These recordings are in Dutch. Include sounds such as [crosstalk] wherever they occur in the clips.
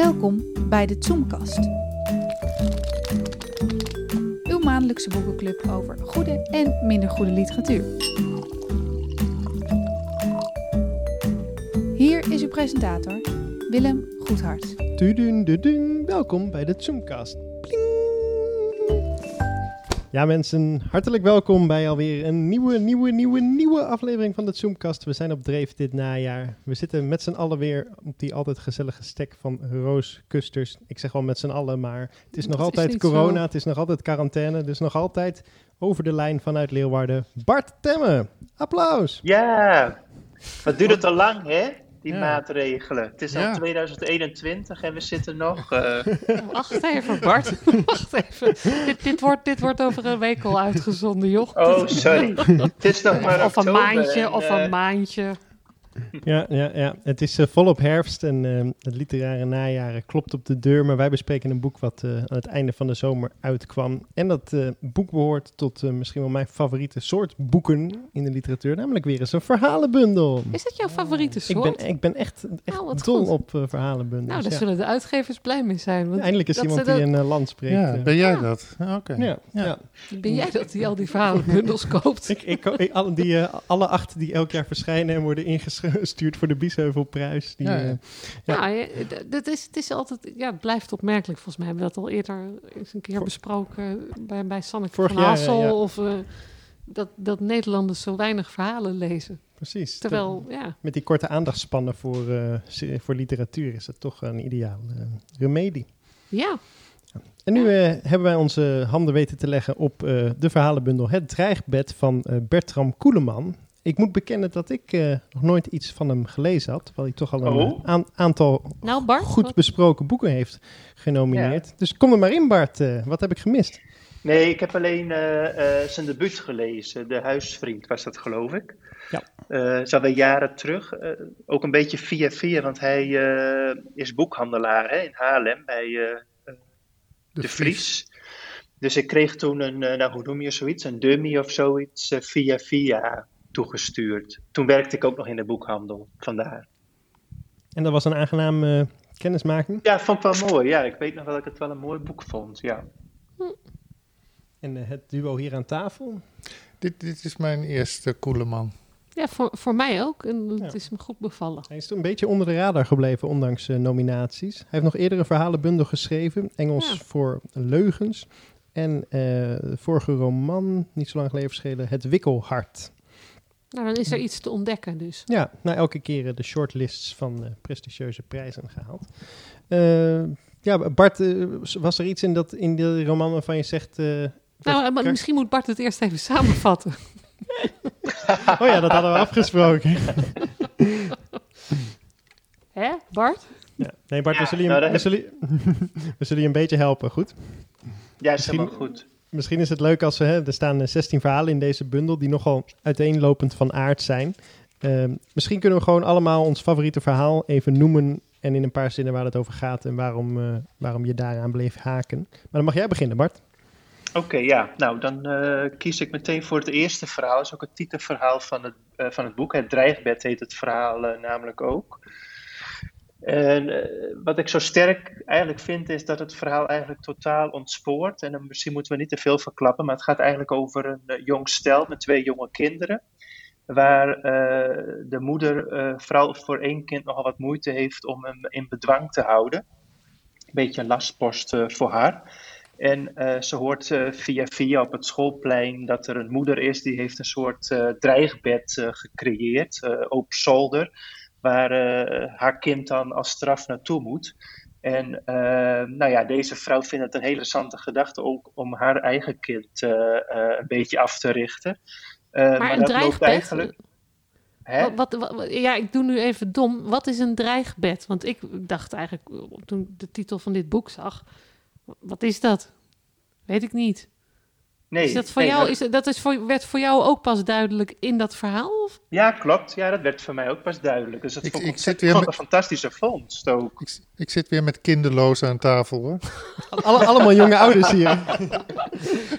Welkom bij de Zoomkast. Uw maandelijkse boekenclub over goede en minder goede literatuur. Hier is uw presentator, Willem Goedhart. Tudun, dudun. Welkom bij de Zoomcast. Ja mensen, hartelijk welkom bij alweer een nieuwe, nieuwe, nieuwe, nieuwe aflevering van de Zoomcast. We zijn op dreef dit najaar. We zitten met z'n allen weer op die altijd gezellige stek van rooskusters. Ik zeg wel met z'n allen, maar het is nog Dat altijd corona, zo. het is nog altijd quarantaine. Dus nog altijd over de lijn vanuit Leeuwarden, Bart Temme. Applaus! Ja, wat duurt het al lang, hè? Die Ja. maatregelen. Het is al Ja. 2021 en we zitten nog. eh, [laughs] Wacht even, Bart. [laughs] Wacht even. Dit, dit, wordt, dit wordt over een week al uitgezonden, joh. oh, sorry. [laughs] Het is nog maar of een oktober maandje, en, of eh, een maandje. Ja, ja, ja. het is eh, volop herfst en eh, het literaire najaar klopt op de deur. Maar wij bespreken een boek wat eh, aan het einde van de zomer uitkwam. En dat eh, boek behoort tot eh, misschien wel mijn favoriete soort boeken in de literatuur. Namelijk weer eens een verhalenbundel. Is dat jouw favoriete Ik soort? ben, ik ben echt, echt wat dol goed. op verhalenbundels. nou, daar ja. zullen de uitgevers blij mee zijn. Want Eindelijk is iemand die dat- een land spreekt. Ja, ben jij Ja. dat? Ah, Oké. ja, ja. Ja. Ben jij dat die al die verhalenbundels koopt? Ik, ik, ik- alle, die, alle acht die elk jaar verschijnen en worden [laughs] ingestuurd voor de Biesheuvelprijs. Die, Ja, ja. eh, Ja. D- dat is, het is altijd, ja, het blijft opmerkelijk. Volgens mij hebben we dat al eerder eens een keer Vor- besproken bij, bij Sanneke Vorig van jaar, Hassel. Of eh, dat, dat Nederlanders zo weinig verhalen lezen. precies. Terwijl, ja, Met die korte aandachtspannen voor, eh, voor literatuur is het toch een ideaal eh, remedie. ja, En nu eh, hebben wij onze handen weten te leggen op eh, de verhalenbundel Het Dreigbed van eh, Bertram Koeleman. Ik moet bekennen dat ik eh, nog nooit iets van hem gelezen had, terwijl hij toch al een Oh. eh, aan- aantal nou Bart, goed wat- besproken boeken heeft genomineerd. Dus kom er maar in Bart, Eh, wat heb ik gemist? Nee, ik heb alleen eh, eh, zijn debuut gelezen. De Huisvriend was dat, geloof ik. Ja. Eh, dat is alweer jaren terug. Eh, ook een beetje via via, want hij eh, is boekhandelaar hè, in Haarlem bij eh, de, Vries. Dus ik kreeg toen een, eh, nou, hoe noem je zoiets, een dummy of zoiets, via via toegestuurd. Toen werkte ik ook nog in de boekhandel, vandaar. En dat was een aangename kennismaking. Ja, vond ik wel mooi. Ja, ik weet nog wel dat ik het wel een mooi boek vond. Ja. En eh, het duo hier aan tafel. Dit, dit is mijn eerste coole man. Ja, voor, voor mij ook. En het Ja. is me goed bevallen. Hij is toen een beetje onder de radar gebleven, ondanks eh, nominaties. Hij heeft nog eerder een verhalenbundel geschreven, Engels Ja. voor leugens. En eh, de vorige roman, niet zo lang geleden verschenen, Het Wikkelhart. Nou, dan is er iets te ontdekken dus. Ja, nou elke keer eh, de shortlists van eh, prestigieuze prijzen gehaald. Eh, ja, Bart, was er iets in, dat, in de roman waarvan je zegt... eh, Nou, maar misschien moet Bart het eerst even [laughs] samenvatten. oh ja, dat hadden we afgesproken. [laughs] Hè, Bart? Ja. Nee Bart, we zullen, je, nou, we, zullen, je- [laughs] we zullen je een beetje helpen, goed? Ja, is Misschien- helemaal goed. Misschien is het leuk als we, hè, er staan eh, 16 verhalen in deze bundel die nogal uiteenlopend van aard zijn. Ehm, misschien kunnen we gewoon allemaal ons favoriete verhaal even noemen en in een paar zinnen waar het over gaat en waarom, eh, waarom je daaraan bleef haken. Maar dan mag jij beginnen, Bart. Oké, ja. Nou, dan eh, kies ik meteen voor het eerste verhaal. Dat is ook het titelverhaal van het, eh, van het boek. Het dreigbed heet het verhaal eh, namelijk ook. En eh, wat ik zo sterk eigenlijk vind, is dat het verhaal eigenlijk totaal ontspoort. En misschien moeten we niet te veel verklappen, maar het gaat eigenlijk over een eh, jong stel met twee jonge kinderen. Waar eh, de moeder vooral voor één kind nogal wat moeite heeft om hem in bedwang te houden. Een beetje een lastpost voor haar. En ze hoort via via op het schoolplein dat er een moeder is die heeft een soort dreigbed gecreëerd op zolder, waar eh, haar kind dan als straf naartoe moet. En eh, nou ja, deze vrouw vindt het een hele interessante gedachte ook om haar eigen kind eh, een beetje af te richten. Eh, Maar, een dreigbed? eigenlijk. Hè? Wat, wat, wat- wat- ja, ik doe nu even dom. Wat is een dreigbed? Want ik dacht eigenlijk, toen ik de titel van dit boek zag, wat is dat? Weet ik niet. Nee, is dat voor nee, jou, dat- is, dat is voor, werd voor jou ook pas duidelijk in dat verhaal? Of? Ja, klopt. Ja, dat werd voor mij ook pas duidelijk. Dus dat Ik- vond ik, zit weer met- een fantastische vondst ook. Ik, ik zit weer met kinderloos aan tafel hoor. [laughs] Alle, allemaal jonge [laughs] ouders hier. Nee, dat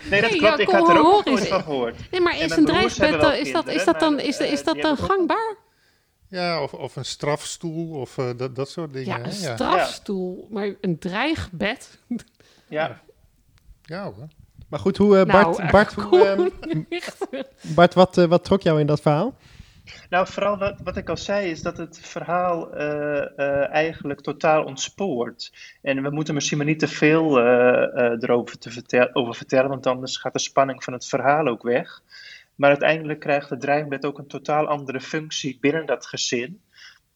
Nee, klopt. ja, ik kom, had er ook nooit van gehoord. Nee, maar is een dreigbed, is dat, is dat dan, is, eh, is dat dan gangbaar? Ja, of, of een strafstoel of eh, dat, dat soort dingen. Ja, hè? een ja. strafstoel, maar een dreigbed. Ja, ja hoor. Maar goed, hoe, eh, Nou, Bart, [laughs] echt Bart, hoe, ehm. [laughs] Bart wat, eh, wat trok jou in dat verhaal? Nou, vooral wat, wat ik al zei, is dat het verhaal eh, eh, eigenlijk totaal ontspoort. En we moeten misschien maar niet te veel eh, eh, erover te vertel- over vertellen, want anders gaat de spanning van het verhaal ook weg. Maar uiteindelijk krijgt het dreigbed ook een totaal andere functie binnen dat gezin.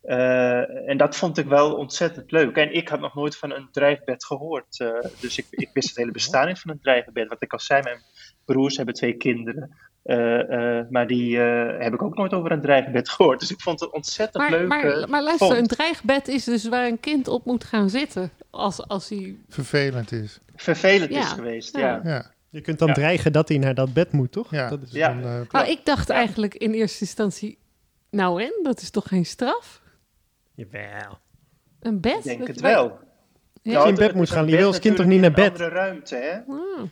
Eh, en dat vond ik wel ontzettend leuk. En ik had nog nooit van een dreigbed gehoord. eh, dus ik, ik wist het hele bestaan niet van een dreigbed. Wat ik al zei, mijn broers hebben twee kinderen. Eh, eh, maar die eh, heb ik ook nooit over een dreigbed gehoord. Dus ik vond het ontzettend Maar, leuk. maar, maar luister, vond. een dreigbed is dus waar een kind op moet gaan zitten. Als, als hij... Vervelend is. vervelend Ja, is geweest. ja. Ja. Ja, Je kunt dan Ja. dreigen dat hij naar dat bed moet, toch? ja. Dat is, Ja. Dan, eh, Nou, ik dacht eigenlijk in eerste instantie... Nou en, dat is toch geen straf? Jawel. Een bed? Ik denk het wel. Ja. je in bed moet gaan, je wil als kind toch niet naar in bed? een andere ruimte, hè? Ah.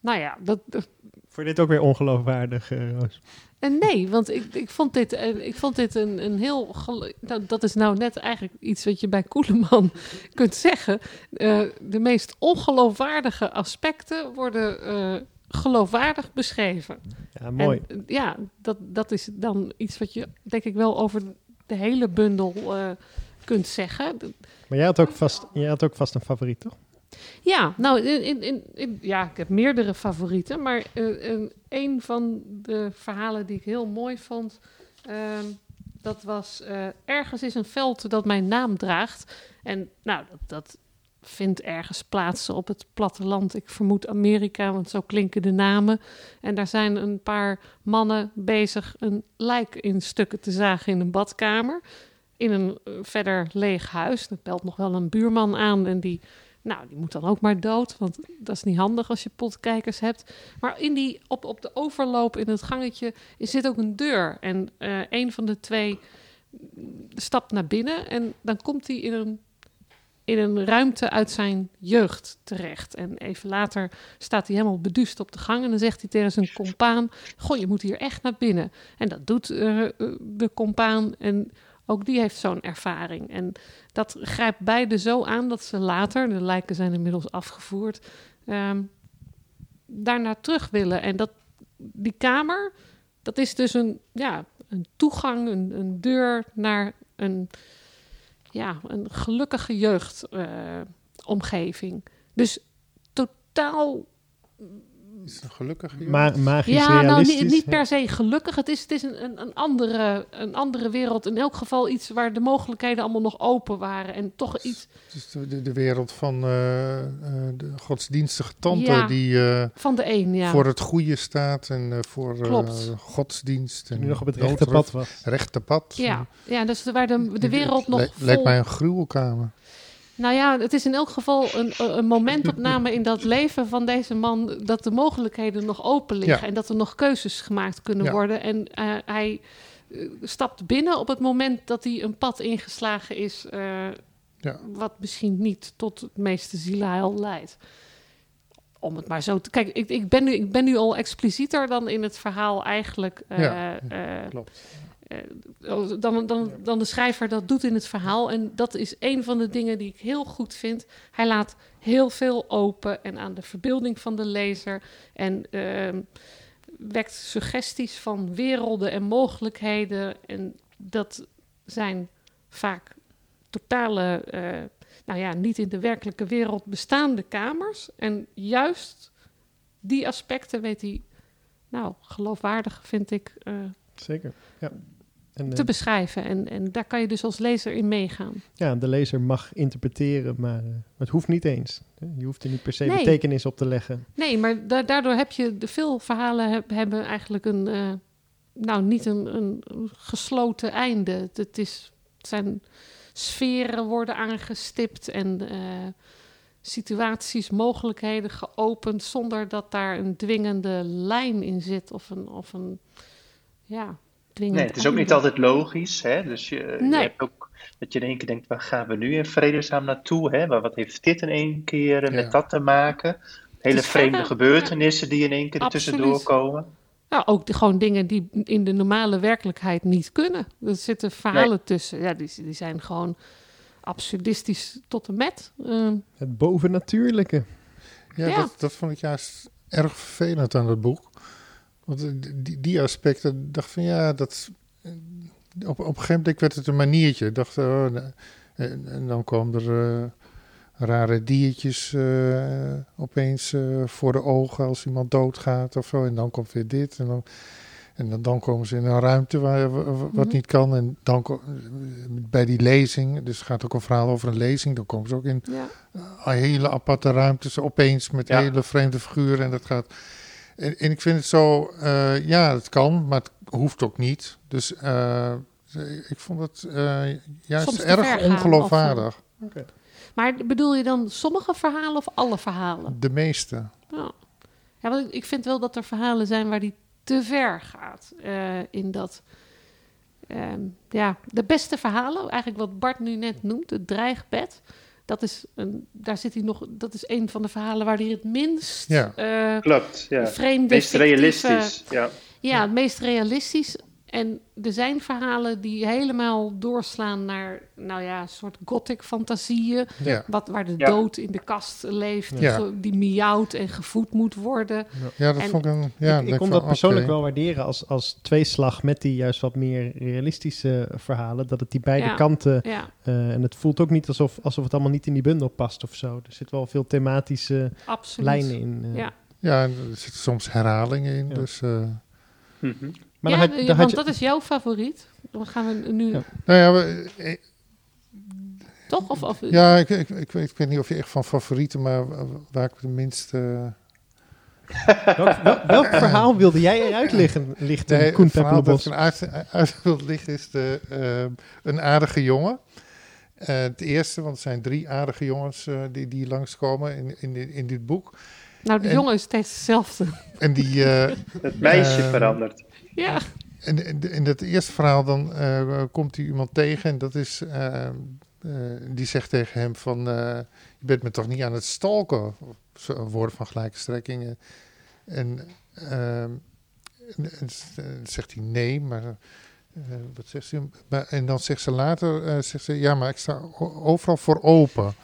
Nou ja, dat, dat- Voor dit ook weer ongeloofwaardig, eh, Roos. en nee, want ik, ik vond dit, eh, ik vond dit een, een heel... Nou, dat is nou net eigenlijk iets wat je bij Koeleman [laughs] kunt zeggen. Eh, de meest ongeloofwaardige aspecten worden eh, geloofwaardig beschreven. Ja, mooi. En, eh, ja, dat, dat is dan iets wat je denk ik wel over de hele bundel eh, kunt zeggen. Maar jij had ook vast, jij had ook vast een favoriet, toch? Ja, nou, in, in, in, ja, ik heb meerdere favorieten, maar eh, een, een van de verhalen die ik heel mooi vond, ehm, dat was eh, ergens is een veld dat mijn naam draagt. En nou, dat, dat vindt ergens plaats op het platteland. Ik vermoed Amerika, want zo klinken de namen. En daar zijn een paar mannen bezig een lijk in stukken te zagen in een badkamer. In een eh, verder leeg huis. Er belt nog wel een buurman aan en die nou, die moet dan ook maar dood, want dat is niet handig als je potkijkers hebt. Maar in die, op, op de overloop in het gangetje zit ook een deur. En eh, een van de twee stapt naar binnen en dan komt hij in een, in een ruimte uit zijn jeugd terecht. En even later staat hij helemaal beduust op de gang en dan zegt hij tegen zijn compaan... Goh, je moet hier echt naar binnen. En dat doet eh, de compaan en ook die heeft zo'n ervaring. En dat grijpt beide zo aan dat ze later, de lijken zijn inmiddels afgevoerd, ehm daarna terug willen. En dat, die kamer, dat is dus een, ja, een toegang, een deur naar een, ja, een gelukkige jeugdomgeving. dus totaal is het een gelukkig? Ma magisch ja, nou niet, per se gelukkig. Het is, het is een, een, een, andere, een andere wereld. In elk geval iets waar de mogelijkheden allemaal nog open waren. En toch iets Het is de, de, de wereld van eh, eh, de godsdienstige tante Ja. die eh, van de een, ja. voor het goede staat en eh, voor eh, godsdienst. En hij nog op het rechte pad was. Rechte pad. ja, ja, dus waar de, de wereld nog Le- vol... Lijkt mij een gruwelkamer. Nou ja, het is in elk geval een, een momentopname in dat leven van deze man... dat de mogelijkheden nog open liggen... Ja. en dat er nog keuzes gemaakt kunnen Ja. worden. En eh, hij eh, stapt binnen op het moment dat hij een pad ingeslagen is... eh, Ja. wat misschien niet tot het meeste zielheil leidt. Om het maar zo te... Kijk, ik, ik, ben nu, ik ben nu al explicieter dan in het verhaal eigenlijk... Ja, Klopt. Eh, dan, dan, dan de schrijver dat doet in het verhaal. En dat is een van de dingen die ik heel goed vind. Hij laat heel veel open en aan de verbeelding van de lezer. En ehm, wekt suggesties van werelden en mogelijkheden. En dat zijn vaak totale, eh, nou ja, niet in de werkelijke wereld bestaande kamers. En juist die aspecten weet hij, nou, geloofwaardig vind ik. eh, Zeker, ja. En, te eh, beschrijven. En, en daar kan je dus als lezer in meegaan. ja, de lezer mag interpreteren, maar eh, het hoeft niet eens. Je hoeft er niet per se Nee. betekenis op te leggen. Nee, maar da- daardoor heb je de veel verhalen heb- hebben eigenlijk een, eh, nou niet een, een gesloten einde. Het, is, het zijn sferen worden aangestipt en situaties, mogelijkheden geopend zonder dat daar een dwingende lijn in zit of een, of een ja, dwingend Nee, het is ook niet altijd logisch. Hè? Dus je, je hebt ook dat je in één keer denkt, waar gaan we nu in vredesnaam naartoe? Hè? Maar wat heeft dit in één keer Ja. met dat te maken? Hele vreemde verder- gebeurtenissen die in één keer er tussendoor komen. nou, ook de, gewoon dingen die in de normale werkelijkheid niet kunnen. Er zitten verhalen tussen. Ja, die, die zijn gewoon absurdistisch tot en met. Uh, Het bovennatuurlijke. Ja, Ja. Dat, dat vond ik juist erg vervelend aan het boek. Want eh, die, die aspecten, dacht van ja, dat. eh, Op, op een gegeven moment werd het een maniertje. Ik dacht, oh, nee. en, en dan komen er eh, rare diertjes eh, opeens eh, voor de ogen als iemand doodgaat of zo. En dan komt weer dit. En dan, en dan, dan komen ze in een ruimte waar, wa- wa- wat Mhm. niet kan. En dan bij die lezing, dus het gaat ook een verhaal over een lezing. Dan komen ze ook in ja. hele aparte ruimtes opeens met Ja. hele vreemde figuren en dat gaat. En, en ik vind het zo, eh, ja, het kan, maar het hoeft ook niet. Dus eh, ik vond het eh, juist erg ongeloofwaardig. Maar bedoel je dan sommige verhalen of alle verhalen? De meeste. Ja, ja want ik- ik vind wel dat er verhalen zijn waar die te ver gaat. eh, in dat. ehm, ja, de beste verhalen, eigenlijk wat Bart nu net noemt, het dreigbed. Dat is, een, daar zit hij nog, dat is een van de verhalen waar hij het minst Ja. eh, Klopt, ja. vreemde, Meest realistisch, ja. Ja, het meest realistisch. En er zijn verhalen die helemaal doorslaan naar, nou ja, een soort gothic fantasieën. Ja, Wat, waar de Ja. dood in de kast leeft, Ja. die miauwt en gevoed moet worden. ja dat En- vond ik een. Ja, ik ik kon van, dat persoonlijk wel waarderen als, als tweeslag met die juist wat meer realistische verhalen. Dat het die beide Ja. kanten. Ja, eh, en het voelt ook niet alsof, alsof het allemaal niet in die bundel past of zo. Er zit wel veel thematische absoluut. lijnen in. eh. Ja, Ja, en er zitten soms herhalingen in. Ja. Dus, eh, Mhm. Maar ja, dan had, eh, dan want je, dat is jouw favoriet. Dan gaan we nu, Ja. nou ja, we- eh, toch? Of, of, ja ik, ik, ik, weet, ik weet niet of je echt van favorieten, maar waar ik de minst. eh, [laughs] welk, wel- welk verhaal wilde jij eruit liggen, lichten, Nee, Koen het verhaal dat ik een uit, uit [laughs] wil liggen is de, een aardige jongen. Eh, het eerste, want er zijn drie aardige jongens eh, die, die langskomen in, in, in dit boek. nou, de en- jongen is steeds hetzelfde. En, die, eh, Het meisje verandert. Ja, en in, dat eerste verhaal dan eh, komt hij iemand tegen en dat is, eh, eh, die zegt tegen hem van, je bent me toch niet aan het stalken? Zo, woorden van gelijke strekkingen. En, ehm, en, en zegt hij nee, maar wat zegt ze? En dan zegt ze later, zegt ze, ja, maar ik sta overal voor open.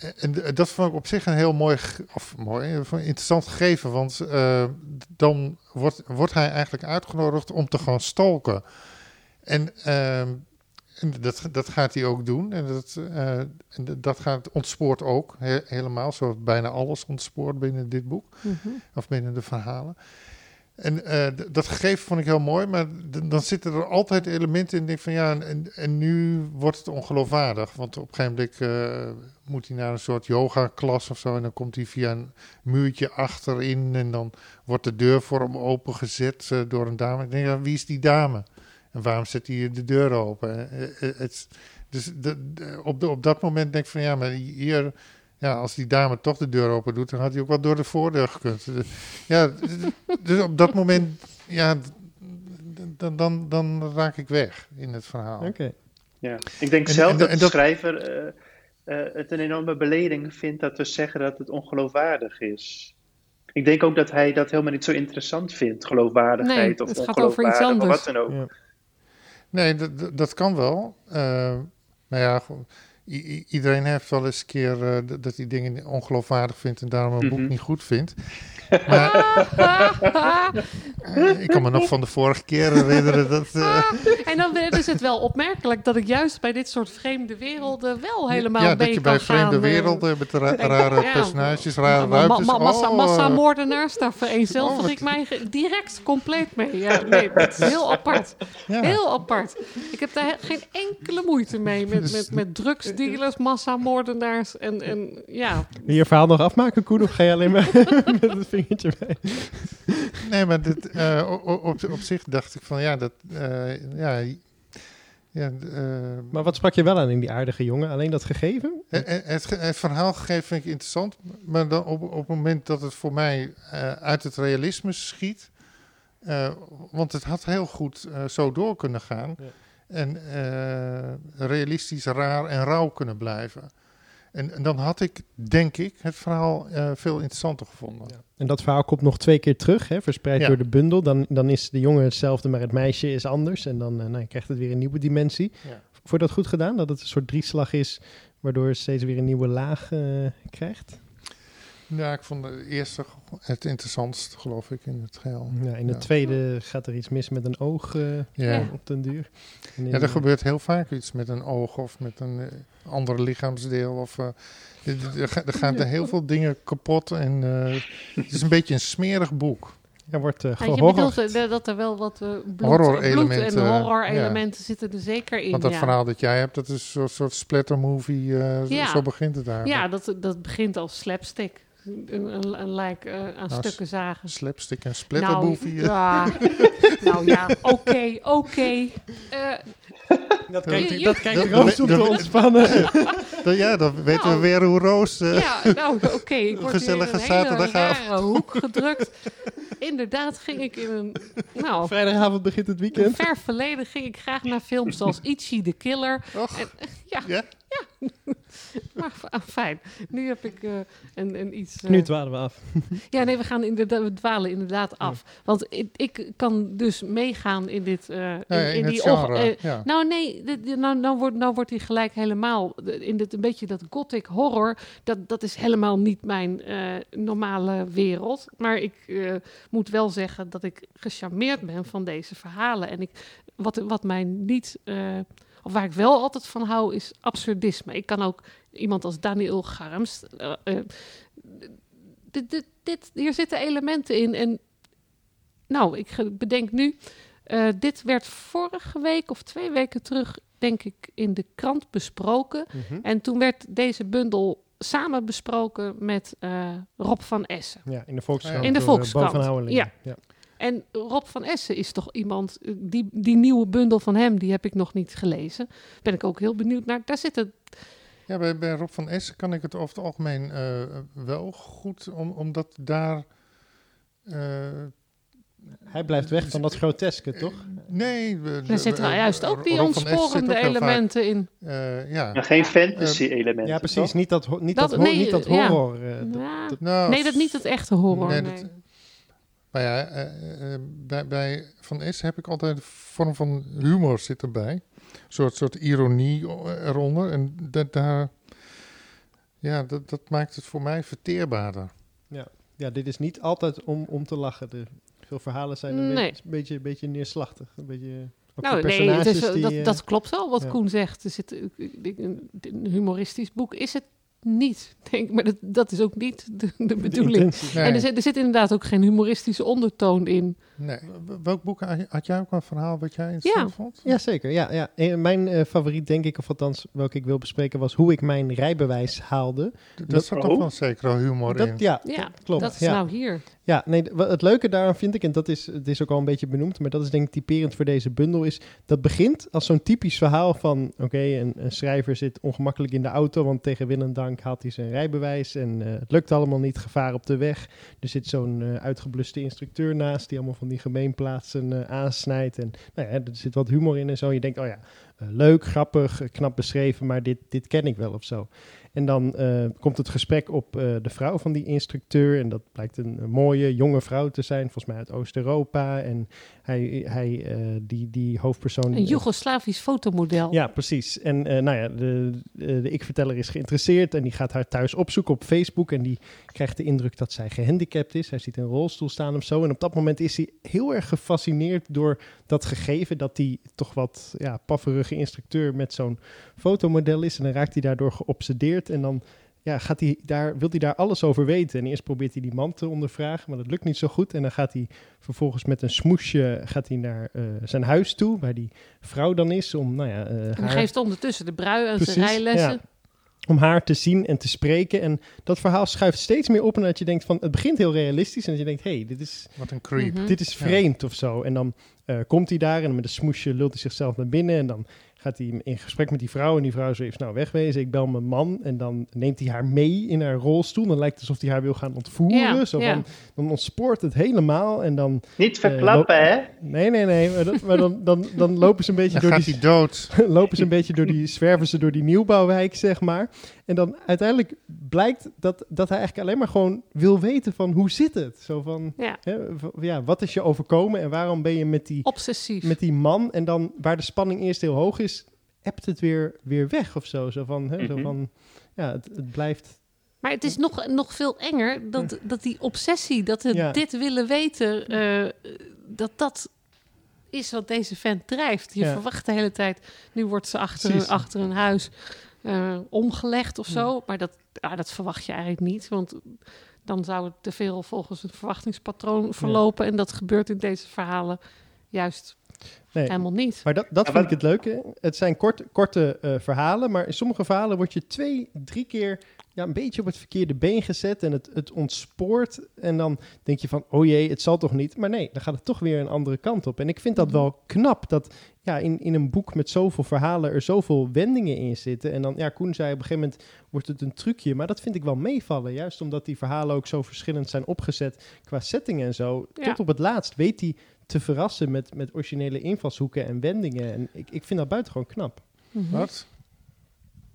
En, en d- dat vond ik op zich een heel mooi, of mooi, eh, interessant gegeven, want eh, dan wordt, wordt hij eigenlijk uitgenodigd om te gaan stalken. En, ehm, en dat, dat gaat hij ook doen. En dat, eh, en dat- gaat, ontspoort ook he- helemaal, zoals bijna alles ontspoort binnen dit boek Mhm. of binnen de verhalen. En eh, dat gegeven vond ik heel mooi, maar dan zitten er altijd elementen in. Denk van ja, en, en nu wordt het ongeloofwaardig. Want op een gegeven moment eh, moet hij naar een soort yoga-klas of zo. En dan komt hij via een muurtje achterin. En dan wordt de deur voor hem opengezet eh, door een dame. Ik denk, ja, wie is die dame? En waarom zet hij de deur open? Dus de- op, de, op dat moment denk ik van ja, maar hier ja, als die dame toch de deur open doet, dan had hij ook wel door de voordeur gekund. Dus, Ja, dus op dat moment, ja, dan, dan, dan raak ik weg in het verhaal. Oké. Ja. Ik denk En- zelf en- dat en de dat- schrijver eh, eh, het een enorme beleding vindt dat we zeggen dat het ongeloofwaardig is. Ik denk ook dat hij dat helemaal niet zo interessant vindt, geloofwaardigheid Nee, of het gaat over iets ongeloofwaardig, of wat dan ook. Ja. Nee, dat- dat- kan wel. Eh, maar ja, gewoon, i- iedereen heeft wel eens een keer eh, dat hij dingen ongeloofwaardig vindt en daarom een boek Mhm. niet goed vindt. [laughs] Maar eh, ik kan me nog van de vorige keer herinneren dat... eh, [laughs] en dan is het wel opmerkelijk dat ik juist bij dit soort vreemde werelden wel helemaal ja, mee dat je bij gaan. vreemde werelden met ra- [laughs] rare ja, personages, rare ma- ma- ruimtes. ma- massa, Oh, massamoordenaars, daar vereenzelvig Oh, wat- ik mij direct compleet mee. Ja, nee, is heel apart. ja. Heel apart. Ik heb daar geen enkele moeite mee met, Dus- met, met drugsdealers, massamoordenaars en, en ja. Wil je je verhaal nog afmaken, Koen? Of ga je alleen maar [laughs] met het vingertje bij? Nee, maar dit, eh, op, op zich dacht ik van ja, dat. eh, ja, ja, eh, Maar wat sprak je wel aan in die aardige jongen? Alleen dat gegeven? het, het, verhaal gegeven vind ik interessant, maar dan op, op het moment dat het voor mij eh, uit het realisme schiet, eh, want het had heel goed eh, zo door kunnen gaan Ja. En eh, realistisch raar en rauw kunnen blijven. En, en dan had ik, denk ik, het verhaal eh, veel interessanter gevonden. Ja. En dat verhaal komt nog twee keer terug, hè, verspreid Ja. door de bundel. Dan, dan is de jongen hetzelfde, maar het meisje is anders. En dan eh, nou, krijgt het weer een nieuwe dimensie. Ja. Dat goed gedaan? Dat het een soort drieslag is, waardoor het steeds weer een nieuwe laag krijgt? Ja, ik vond de eerste het interessantst, geloof ik, in het geheel. Ja, in de Ja. tweede gaat er iets mis met een oog eh, Ja. op den duur. En Ja, er de- gebeurt heel vaak iets met een oog of met een eh, ander lichaamsdeel. Of, eh, er, er ga- er gaan er heel veel dingen kapot en eh, het is een beetje een smerig boek. Er wordt uh, Ja, je bedoelt dat er wel wat eh bloed, Horror-elementen, bloed en horror-elementen zitten er zeker in. Want dat ja. verhaal dat jij hebt, dat is een soort, splatter-movie. eh, zo- Ja. Zo begint het daar. Ja, dat, dat begint als slapstick. Een, een, een lijk eh, aan Nou, stukken zagen. Slapstick en Nou, splatter-movie. eh. ja, [laughs] nou ja, oké, oké. Eh, Dat kijkt- dat kijkt Roos om te dat- ontspannen. [laughs] Dan- ja, dan weten Nou. we weer hoe Roos... eh, ja, nou oké. ik word Gezellige hier in een hele zaterdagavond. rare hoek gedrukt. Inderdaad ging ik in een... Nou, Vrijdagavond begint het in weekend. ver verleden ging ik graag naar films zoals Ichi the Killer. Och, En, ja, ja? [laughs] maar ah, fijn. Nu heb ik eh, een, een iets... eh, Nu dwalen we af. [laughs] Ja, nee, we, gaan inderdaad, we dwalen inderdaad af. Want ik, ik kan dus meegaan in dit... eh, in, in, die genre. eh, ja. nou nee, dit- dit- nou, nou, wordt, nou wordt hij gelijk helemaal... In dit, een beetje dat gothic horror, dat, dat is helemaal niet mijn eh, normale wereld. Maar ik eh, moet wel zeggen dat ik gecharmeerd ben van deze verhalen. En ik, wat, wat mij niet... waar ik wel altijd van hou, is absurdisme. Ik kan ook iemand als Daniel Garms... eh, eh, dit, dit, dit, hier zitten elementen in. En nou, ik bedenk nu... eh, dit werd vorige week of twee weken terug, denk ik, in de krant besproken. Mhm. En toen werd deze bundel samen besproken met eh, Rob van Essen. Ja, in de Volkskrant. In de Volkskrant, Bo van Houwelingen. ja. ja. En Rob van Essen is toch iemand, eh, die, die nieuwe bundel van hem, die heb ik nog niet gelezen. Ben ik ook heel benieuwd naar. Daar zitten, Ja, bij, bij Rob van Essen kan ik het over het algemeen eh, wel goed, om, omdat daar... eh, Hij blijft weg van dat groteske, toch? nee, daar zitten eh, juist ook die zit ontsporende vaak, elementen in. eh, ja. Maar geen fantasy-elementen. Ja, precies. toch? Niet dat, niet Dat- nee, niet dat horror. eh, dat-. Nou, nee, dat niet het echte horror. nee, Nee, Maar ja, eh, eh, bij, bij Van Essen heb ik altijd een vorm van humor zit erbij. Een soort, soort ironie eh, eronder. En dat, daar, ja, dat, dat maakt het voor mij verteerbaarder. ja, dit is niet altijd om, om te lachen. De, veel verhalen zijn een Nee. beetje, beetje, een beetje neerslachtig. Een beetje, Nou, de nee, is, die, dat, eh, dat klopt wel wat ja. Koen zegt. Er zit, een, een humoristisch boek is het niet, denk ik. Maar dat, dat is ook niet de, bedoeling. En er zit, er zit inderdaad ook geen humoristische ondertoon in. Nee. Welk boek had jij ook een verhaal wat jij interessant vond? Ja, zeker. Ja, ja. En mijn eh, favoriet, denk ik, of althans welke ik wil bespreken, was hoe ik mijn rijbewijs haalde. D- Dat zat Oh. toch wel zeker wel humor in. Dat, ja, Ja, klopt. dat is ja. nou hier. Ja, nee, het leuke daaraan vind ik, en dat is, het is ook al een beetje benoemd, maar dat is denk ik typerend voor deze bundel, is dat begint als zo'n typisch verhaal van, oké, een, een schrijver zit ongemakkelijk in de auto, want tegen wil en dank haalt hij zijn rijbewijs en eh, het lukt allemaal niet, gevaar op de weg. Er zit zo'n eh, uitgebluste instructeur naast die allemaal van die gemeenplaatsen eh, aansnijdt en nou ja, er zit wat humor in en zo. Je denkt, oh ja, leuk, grappig, eh, knap beschreven, maar dit, dit ken ik wel of zo. En dan eh, komt het gesprek op eh, de vrouw van die instructeur. En dat blijkt een, een mooie, jonge vrouw te zijn, volgens mij uit Oost-Europa. En hij, hij eh, die, die hoofdpersoon... Een Joegoslavisch fotomodel. Ja, precies. En eh, nou ja, de, de, de ik-verteller is geïnteresseerd en die gaat haar thuis opzoeken op Facebook. En die krijgt de indruk dat zij gehandicapt is. Hij ziet een rolstoel staan of zo. En op dat moment is hij heel erg gefascineerd door dat gegeven dat die toch wat ja, instructeur met zo'n fotomodel is. En dan raakt hij daardoor geobsedeerd en dan ja, gaat hij daar, wil hij daar alles over weten. En eerst probeert hij die man te ondervragen, maar dat lukt niet zo goed. En dan gaat hij vervolgens met een smoesje gaat hij naar eh, zijn huis toe, waar die vrouw dan is, om nou ja, eh, En haar geeft ondertussen de brui en zijn rijlessen. ja. om haar te zien en te spreken. En dat verhaal schuift steeds meer op en dat je denkt van, het begint heel realistisch en dat je denkt, hé, hey, dit is, Wat een creep. Mhm. dit is vreemd of zo. En dan eh, komt hij daar en met een smoesje lult hij zichzelf naar binnen en dan gaat hij in gesprek met die vrouw en die vrouw zegt, nou wegwezen, ik bel mijn man. En dan neemt hij haar mee in haar rolstoel. Dan lijkt het alsof hij haar wil gaan ontvoeren. Ja, zo ja. dan ontspoort het helemaal en dan, Niet verklappen, hè? nee, nee, nee, maar, dat- maar dan, dan, dan lopen ze een beetje Dan door gaat die hij dood. [laughs] lopen ze een beetje door die, zwerven ze door die nieuwbouwwijk, zeg maar. En dan uiteindelijk blijkt dat, dat hij eigenlijk alleen maar gewoon wil weten van hoe zit het? Zo van, Ja, hè, v- ja, wat is je overkomen en waarom ben je met die, obsessief. met die man? En dan waar de spanning eerst heel hoog is, ebt het weer, weer weg of zo. Zo van, hè, zo Mhm. van ja, het, het blijft... Maar het is nog, nog veel enger dat, dat die obsessie, dat we Ja. dit willen weten, eh, dat dat is wat deze vent drijft. Je Ja. verwacht de hele tijd, nu wordt ze achter, achter een huis eh, omgelegd of zo. Maar dat, ja, dat verwacht je eigenlijk niet, want dan zou het te veel volgens het verwachtingspatroon verlopen. En dat gebeurt in deze verhalen juist Nee. helemaal niet. Maar dat, dat Ja, vind ik het leuke. Het zijn kort, korte eh, verhalen, maar in sommige verhalen word je twee, drie keer ja, een beetje op het verkeerde been gezet en het, het ontspoort. En dan denk je van, oh jee, het zal toch niet? Maar nee, dan gaat het toch weer een andere kant op. En ik vind dat wel knap dat ja, in, in een boek met zoveel verhalen er zoveel wendingen in zitten. En dan, ja, Koen zei op een gegeven moment wordt het een trucje, maar dat vind ik wel meevallen. Juist omdat die verhalen ook zo verschillend zijn opgezet qua setting en zo. Ja. Tot op het laatst weet hij te verrassen met, met originele invalshoeken en wendingen. En ik, ik vind dat buitengewoon knap. Mhm. Wat?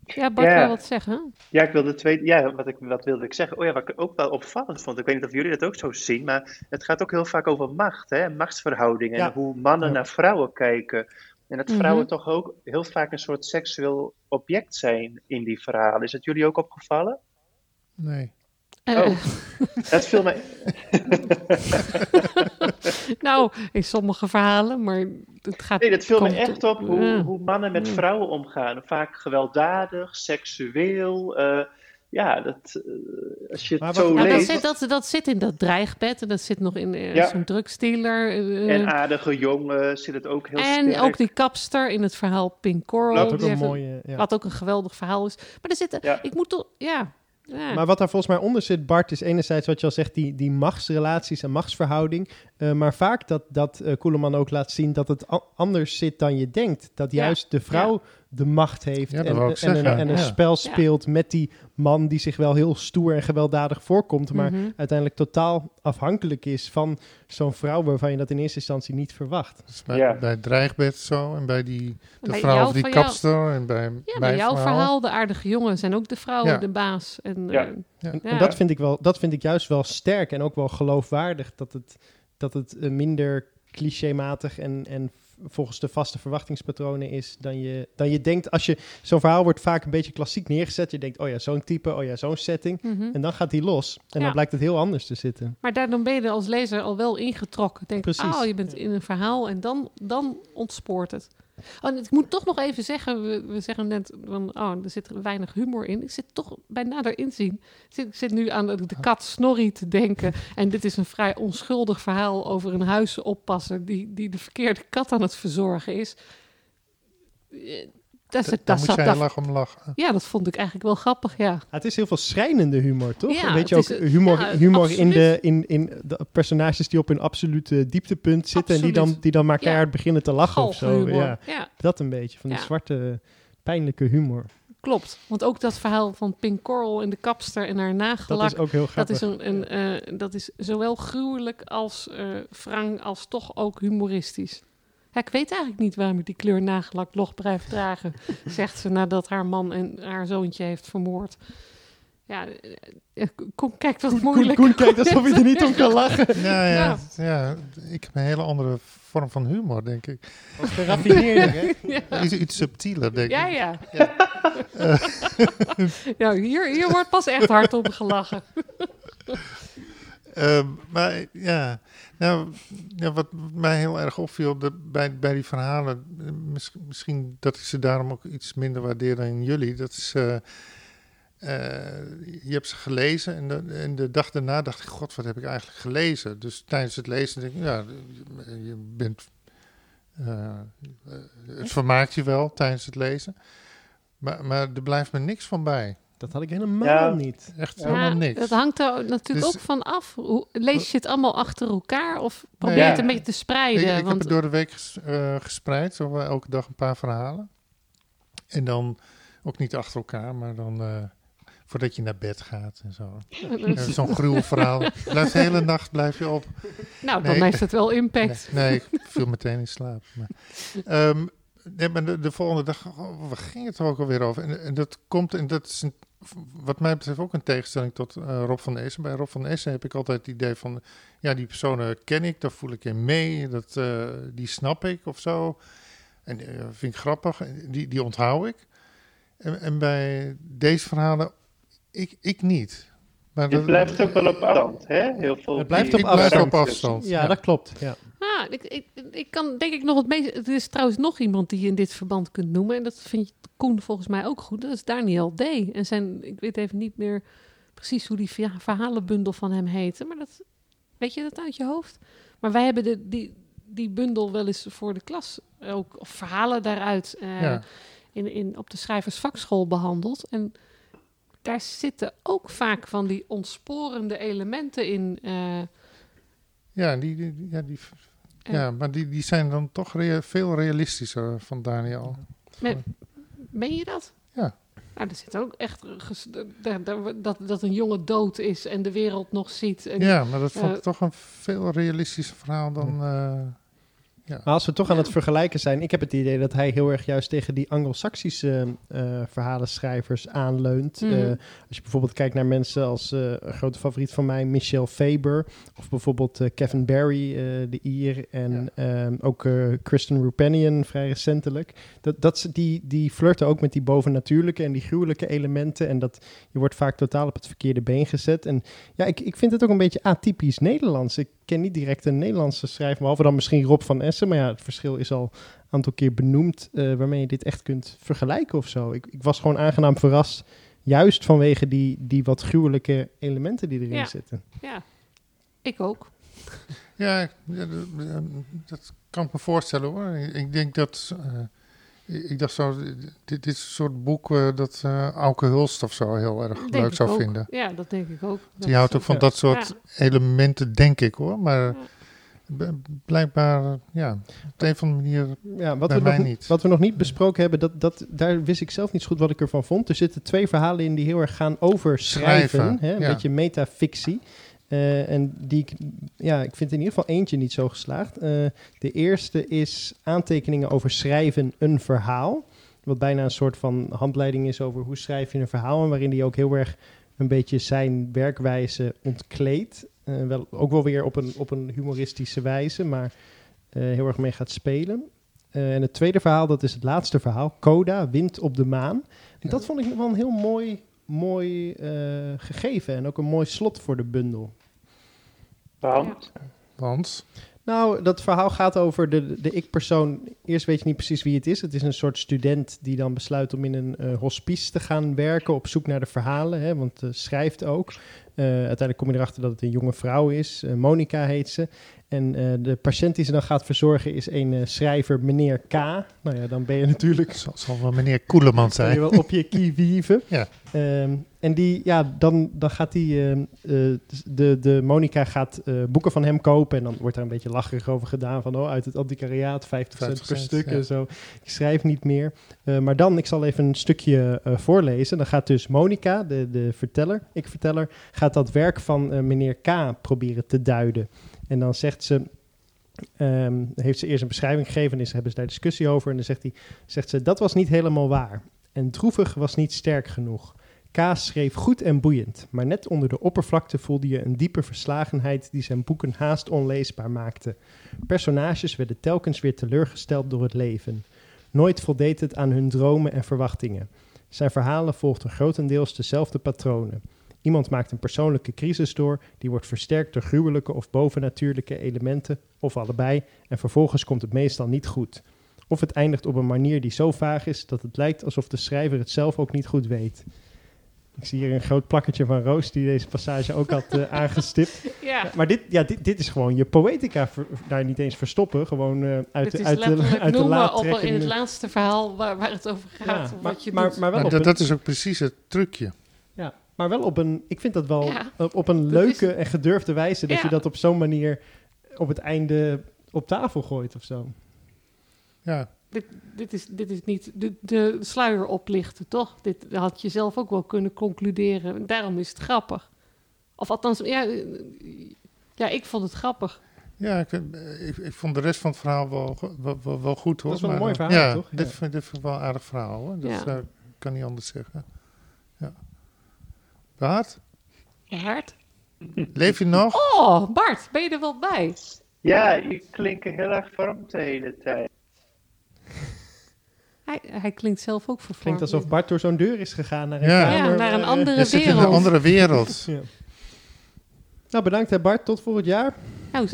Ja, Bart Ja. wil wat zeggen. Ja, ik wilde twee, ja wat, ik, wat wilde ik zeggen? Oh ja, wat ik ook wel opvallend vond. Ik weet niet of jullie dat ook zo zien, maar het gaat ook heel vaak over macht, hè? machtsverhoudingen. Ja. En hoe mannen Ja. naar vrouwen kijken. En dat Mhm. vrouwen toch ook heel vaak een soort seksueel object zijn in die verhalen. Is het jullie ook opgevallen? Nee. Eh, Oh. Dat viel mij. [laughs] nou, in sommige verhalen, maar het gaat... Nee, dat viel me echt op hoe, hoe mannen met vrouwen omgaan. Vaak gewelddadig, seksueel. eh, ja, dat, eh, als je het Maar zo wat- Ja, dat, leest. zit, dat, dat zit in dat dreigbed en dat zit nog in eh, Ja. zo'n drugsdealer. eh, En aardige jongen zit het ook heel en sterk. ook die kapster in het verhaal Pink Coral. Dat ook een mooie... Ja. Wat ook een geweldig verhaal is. Maar er zitten... Ja. Ik moet toch... Ja. Ja. Maar wat daar volgens mij onder zit, Bart, is enerzijds wat je al zegt, die, die machtsrelaties en machtsverhouding. Eh, maar vaak dat, dat eh Koeleman ook laat zien dat het anders zit dan je denkt. Dat Ja. juist de vrouw de macht heeft Ja, en, en, een, zeggen, en een ja. spel speelt met die man die zich wel heel stoer en gewelddadig voorkomt. Maar Mhm. uiteindelijk totaal afhankelijk is van zo'n vrouw waarvan je dat in eerste instantie niet verwacht. Dus bij, Ja. bij het dreigbed zo en bij die de Bij vrouw of die jou- kapster en bij Ja, mijn bij jouw verhaal, de aardige jongen, zijn ook de vrouwen Ja. de baas. En, Ja. eh, En, Ja. en dat, vind ik wel, dat vind ik juist wel sterk en ook wel geloofwaardig. Dat het, dat het eh, minder clichématig en, en volgens de vaste verwachtingspatronen is dan je, dan je denkt. Als je zo'n verhaal wordt vaak een beetje klassiek neergezet. Je denkt, oh ja, zo'n type, oh ja, zo'n setting. mhm. En dan gaat die los. En Ja. dan blijkt het heel anders te zitten. Maar daardoor ben je er als lezer al wel ingetrokken. Denk, Precies. oh, je bent in een verhaal en dan, dan ontspoort het. Oh, ik moet toch nog even zeggen, we, we zeggen net van, oh, er zit weinig humor in. Ik zit toch bij nader inzien. Ik zit, ik zit nu aan de, de kat Snorri te denken. En dit is een vrij onschuldig verhaal over een huisenoppasser die, die de verkeerde kat aan het verzorgen is. Dat, is- Daar dat zat erg om lachen. ja, dat vond ik eigenlijk wel grappig, ja. Het is heel veel schrijnende humor, toch? Ja, Weet je het ook, is, eh, humor, ja, humor in, de, in, in de personages die op een absolute dieptepunt zitten. En die dan, die dan maar Ja. keihard beginnen te lachen of zo. Ja, ja. dat een beetje. Van die zwarte, pijnlijke humor. Klopt, want ook dat verhaal van Pink Coral en de kapster en haar Dat nagelak... is ook heel Dat grappig. is, een, een, eh, dat is zowel gruwelijk als eh wrang als toch ook humoristisch. Ja, ik weet eigenlijk niet waarom ik die kleur nagellak nog blijft dragen, [laughs] zegt ze nadat haar man en haar zoontje heeft vermoord. Ja, eh, eh, Koen kijkt wat moeilijk. Koen kijkt alsof je er niet om kan [laughs] lachen. Ja, ja, Ja. ja. ik heb een hele andere vorm van humor, denk ik. Wat geraffineerder, hè? [laughs] Ja, Iets, iets subtieler, denk ja. ik. ja. ja hier, hier wordt pas echt hard om gelachen. Ehm, maar ja, nou, ja, wat mij heel erg opviel de, bij, bij die verhalen, eh, mis- misschien dat ik ze daarom ook iets minder waardeer dan jullie, dat is, eh, eh, je hebt ze gelezen en de, en de dag daarna dacht ik, god, wat heb ik eigenlijk gelezen? Dus tijdens het lezen denk ik, ja, je- bent, het vermaakt je wel tijdens het lezen, maar, maar er blijft me niks van bij. Dat had ik helemaal Ja. niet. Echt Ja, helemaal niks. Dat hangt er natuurlijk Dus- ook van af. Hoe, lees je het allemaal achter elkaar of probeer je Ja. het een beetje te spreiden? Ik, ik heb want, het door de week ges- eh, gespreid, zo elke dag een paar verhalen. En dan ook niet achter elkaar, maar dan eh, voordat je naar bed gaat en zo. Ja, Zo'n gruwelverhaal. Blijft [laughs] de hele nacht blijf je op. nou, dan heeft het wel impact. Nee, nee, ik viel meteen in slaap. Maar, Ehm, nee, maar de, de volgende dag, oh, waar ging het er ook alweer over? En, en dat komt, en dat is een, wat mij betreft ook een tegenstelling tot eh, Rob van Essen. Bij Rob van Essen heb ik altijd het idee van, ja, die personen ken ik, daar voel ik in mee, dat, eh, die snap ik of zo. En uh, vind ik grappig, die, die onthoud ik. En, en bij deze verhalen, ik, ik niet. Maar het blijft ook wel op afstand, hè? Heel veel het blijft op afstand. op afstand. Ja, ja, dat klopt. Ja. Ah, ik, ik, ik kan denk ik nog het meest... Er is trouwens nog iemand die je in dit verband kunt noemen. En dat vind je Koen volgens mij ook goed. Dat is Daniel D. En zijn, ik weet even niet meer precies hoe die verhalenbundel van hem heette. Maar dat, weet je dat uit je hoofd? Maar wij hebben de, die, die bundel wel eens voor de klas ook, of verhalen daaruit, uh, ja. in, in, op de schrijversvakschool behandeld. En daar zitten ook vaak van die ontsporende elementen in. Uh, ja, die, die, ja, die, ja, maar die, die zijn dan toch rea veel realistischer van Daniel. Met, meen je dat? Ja. Nou, er zit ook echt dat, dat een jongen dood is en de wereld nog ziet. En, ja, maar dat vond ik uh, toch een veel realistischer verhaal dan. Uh, ja. Maar als we toch aan het vergelijken zijn, ik heb het idee dat hij heel erg juist tegen die Anglo-Saxische uh, verhalenschrijvers aanleunt. Mm -hmm. uh, als je bijvoorbeeld kijkt naar mensen als uh, een grote favoriet van mij, Michel Faber, of bijvoorbeeld Kevin Barry, de Ier, en ja. ook Kristen Rupenian, vrij recentelijk. Dat, dat, die, die flirten ook met die bovennatuurlijke en die gruwelijke elementen. En dat je wordt vaak totaal op het verkeerde been gezet. En ja, ik, ik vind het ook een beetje atypisch Nederlands. Ik ken niet direct een Nederlandse schrijver, behalve dan misschien Rob van Essen. Maar ja, het verschil is al een aantal keer benoemd uh, waarmee je dit echt kunt vergelijken of zo. Ik, ik, was gewoon aangenaam verrast, juist vanwege die, die wat gruwelijke elementen die erin ja. zitten. Ja, ik ook. Ja, ja dat, dat, kan ik me voorstellen hoor. Ik denk dat... Uh, ik dacht zo, dit, dit is een soort boek uh, dat uh, Auke Hulst of zo heel erg denk leuk zou ook. vinden. Ja, dat denk ik ook. Die dat houdt ook van dat soort ja. elementen, denk ik hoor. Maar blijkbaar, ja, op een of andere manier ja, wat bij we mij nog, niet. Wat we nog niet besproken hebben, dat, dat, daar wist ik zelf niet zo goed wat ik ervan vond. Er zitten twee verhalen in die heel erg gaan over schrijven. Schrijven, hè, een ja. beetje metafictie. Uh, en die ik, ja, ik vind in ieder geval eentje niet zo geslaagd. Uh, de eerste is aantekeningen over schrijven een verhaal. Wat bijna een soort van handleiding is over hoe schrijf je een verhaal. En waarin hij ook heel erg een beetje zijn werkwijze ontkleedt. Uh, wel, ook wel weer op een, op een humoristische wijze, maar heel erg mee gaat spelen. en het tweede verhaal, dat is het laatste verhaal. Coda, Wind op de Maan. En dat vond ik wel een heel mooi mooi uh, gegeven en ook een mooi slot voor de bundel. Want? Want? Nou, dat verhaal gaat over de, de ik-persoon. Eerst weet je niet precies wie het is. Het is een soort student die dan besluit om in een uh, hospice te gaan werken op zoek naar de verhalen, hè, want uh, schrijft ook. Uh, uiteindelijk kom je erachter dat het een jonge vrouw is. Monica heet ze. En uh, de patiënt die ze dan gaat verzorgen is een uh, schrijver, meneer K. Nou ja, dan ben je natuurlijk... Zal, zal wel meneer Koeleman zijn. Ben je wel op je kie wieven. [laughs] ja. Um, en die, ja, dan, dan gaat die... Uh, de, de Monica gaat boeken van hem kopen. En dan wordt daar een beetje lacherig over gedaan. Van, oh, uit het antiquariaat, 50 cent per stuk ja. en zo. Ik schrijf niet meer. maar dan, ik zal even een stukje voorlezen. Dan gaat dus Monica, de, de verteller, ik-verteller... gaat dat werk van meneer K proberen te duiden. En dan zegt ze, um, heeft ze eerst een beschrijving gegeven en is, hebben ze daar discussie over. En dan zegt, hij, zegt ze, dat was niet helemaal waar. En droevig was niet sterk genoeg. Kaas schreef goed en boeiend, maar net onder de oppervlakte voelde je een diepe verslagenheid die zijn boeken haast onleesbaar maakte. Personages werden telkens weer teleurgesteld door het leven. Nooit voldeed het aan hun dromen en verwachtingen. Zijn verhalen volgden grotendeels dezelfde patronen. Iemand maakt een persoonlijke crisis door, die wordt versterkt door gruwelijke of bovennatuurlijke elementen, of allebei, en vervolgens komt het meestal niet goed. Of het eindigt op een manier die zo vaag is dat het lijkt alsof de schrijver het zelf ook niet goed weet. Ik zie hier een groot plakketje van Roos die deze passage ook had uh, [laughs] aangestipt. Ja. Maar dit, ja, dit, dit is gewoon je poëtica, ver, daar niet eens verstoppen, gewoon uh, uit, de, uit, de, uit de laad op trekken. in het laatste verhaal waar, waar het over gaat. Ja, wat maar, je maar, doet. maar wel Maar op dat, een- dat is ook precies het trucje. Ja, maar wel op een, ik vind dat wel Ja, op, op een leuke en gedurfde wijze dat Ja. je dat op zo'n manier op het einde op tafel gooit of zo. Ja, dit, dit, is, dit is niet de, de sluier oplichten, toch? Dit had je zelf ook wel kunnen concluderen. Daarom is het grappig. Of althans, ja, eh, ja ik vond het grappig. ja ik, eh, ik, ik vond de rest van het verhaal wel, wel, wel, wel goed hoor. Dat is wel een maar, mooi eh, verhaal, ja, toch? Dit, Ja. vind, dit vind ik wel een aardig verhaal hoor. Dat Ja. eh, kan niet anders zeggen. Bart, Bart? leef je nog? Oh, Bart, ben je er wel bij? Ja, je klinkt heel erg vorm de hele tijd. Hij, hij klinkt zelf ook vervormd. Klinkt alsof Bart door zo'n deur is gegaan naar een Ja. kamer. Ja, naar een andere in een wereld. andere wereld. [laughs] ja. Nou, bedankt hè Bart. Tot voor het jaar. Nou,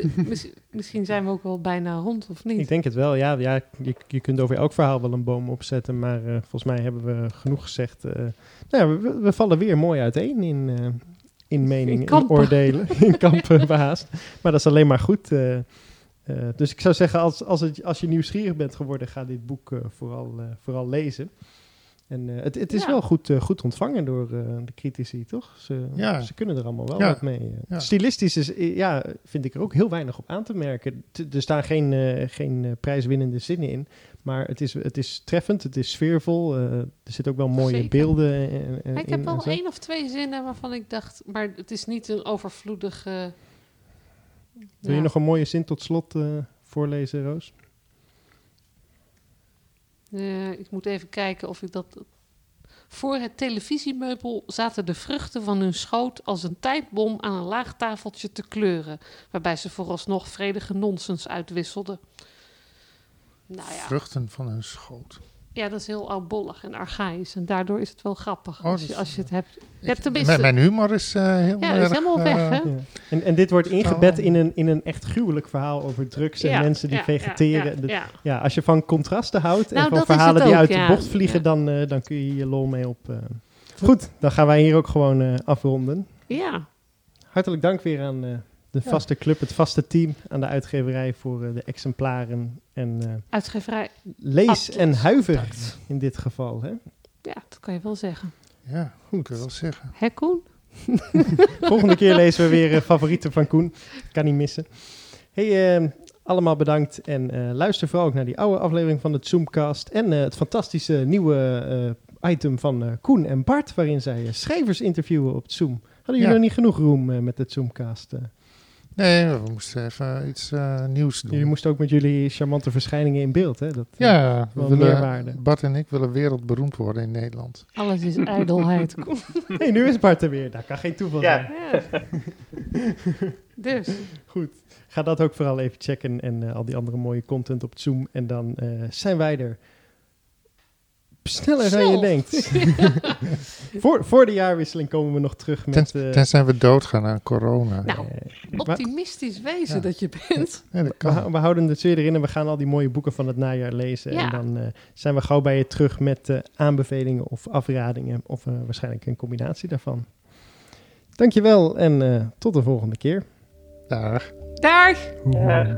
misschien zijn we ook wel bijna rond, of niet? Ik denk het wel. Ja, ja je, je kunt over elk verhaal wel een boom opzetten. Maar eh, volgens mij hebben we genoeg gezegd. eh, nou ja, we, we vallen weer mooi uiteen in, eh, in meningen, in, oordelen. in kampen [laughs] behaast. Maar dat is alleen maar goed. Eh, dus ik zou zeggen, als, als, het, als je nieuwsgierig bent geworden, ga dit boek eh, vooral, eh, vooral lezen. En eh, het, het is Ja. wel goed, eh, goed ontvangen door eh, de critici, toch? Ze, Ja. ze kunnen er allemaal wel Ja. wat mee. Ja. Stilistisch is, ja, vind ik er ook heel weinig op aan te merken. T- er staan geen, eh, geen eh, prijswinnende zinnen in. Maar het is, het is treffend, het is sfeervol. eh, er zitten ook wel mooie Zeker. beelden eh, ik in. heb zo. één of twee zinnen waarvan ik dacht, maar het is niet een overvloedige. Wil je nog een mooie zin tot slot eh, voorlezen, Roos? Eh, ik moet even kijken of ik dat. Voor het televisiemeubel zaten de vruchten van hun schoot als een tijdbom aan een laag tafeltje te kleuren, waarbij ze vooralsnog vredige nonsens uitwisselden. Nou ja, Vruchten van hun schoot. Ja, dat is heel oudbollig en archaïs en daardoor is het wel grappig Oh, als, je, als je het hebt. Ja, Ik- tenminste, mijn, mijn humor is eh, heel ja, dat is helemaal weg, eh, hè? Ja. En, en dit wordt ingebed in een, in een echt gruwelijk verhaal over drugs en Ja, mensen die ja, vegeteren. ja, De- ja. Ja, als je van contrasten houdt Nou, en van dat is verhalen die uit ja. de bocht vliegen, Ja. dan, eh, dan kun je je lol mee op. eh. Goed, dan gaan wij hier ook gewoon eh, afronden. ja. Hartelijk dank weer aan eh, de Ja. vaste club, het vaste team, aan de uitgeverij voor eh, de exemplaren. En eh, Uitgeverij. lees Atlas. en huiver in dit geval. Hè? Ja, dat kan je wel zeggen. Ja, goed, kan ik wel zeggen. Hè, Koen? [laughs] Volgende keer lezen we weer eh, favorieten van Koen. Kan niet missen. Hey, eh, allemaal bedankt. En eh, luister vooral ook naar die oude aflevering van de Zoomcast. En eh, het fantastische nieuwe eh, item van eh, Koen en Bart. Waarin zij schrijvers interviewen op Zoom. Hadden jullie Ja. nog niet genoeg roem eh, met het Zoomcast? Nee, we moesten even iets eh, nieuws doen. Jullie moesten ook met jullie charmante verschijningen in beeld. Hè? Dat, ja, we willen. Bart en ik willen wereldberoemd worden in Nederland. Alles is ijdelheid. [laughs] Hey, nu is Bart er weer. Dat kan geen toeval Ja. zijn. Ja. [laughs] dus, Goed. Ga dat ook vooral even checken. En eh, al die andere mooie content op Zoom. En dan eh, zijn wij er sneller dan je denkt. [laughs] [laughs] voor, voor de jaarwisseling komen we nog terug met... Ten, eh, tenzij we doodgaan aan corona. Nou, eh, optimistisch wezen Ja. dat je bent. Ja, dat we, kan. we houden het weer erin en we gaan al die mooie boeken van het najaar lezen. Ja. En dan eh, zijn we gauw bij je terug met eh, aanbevelingen of afradingen. Of eh, waarschijnlijk een combinatie daarvan. Dankjewel en eh, tot de volgende keer. Dag. Dag! Ja.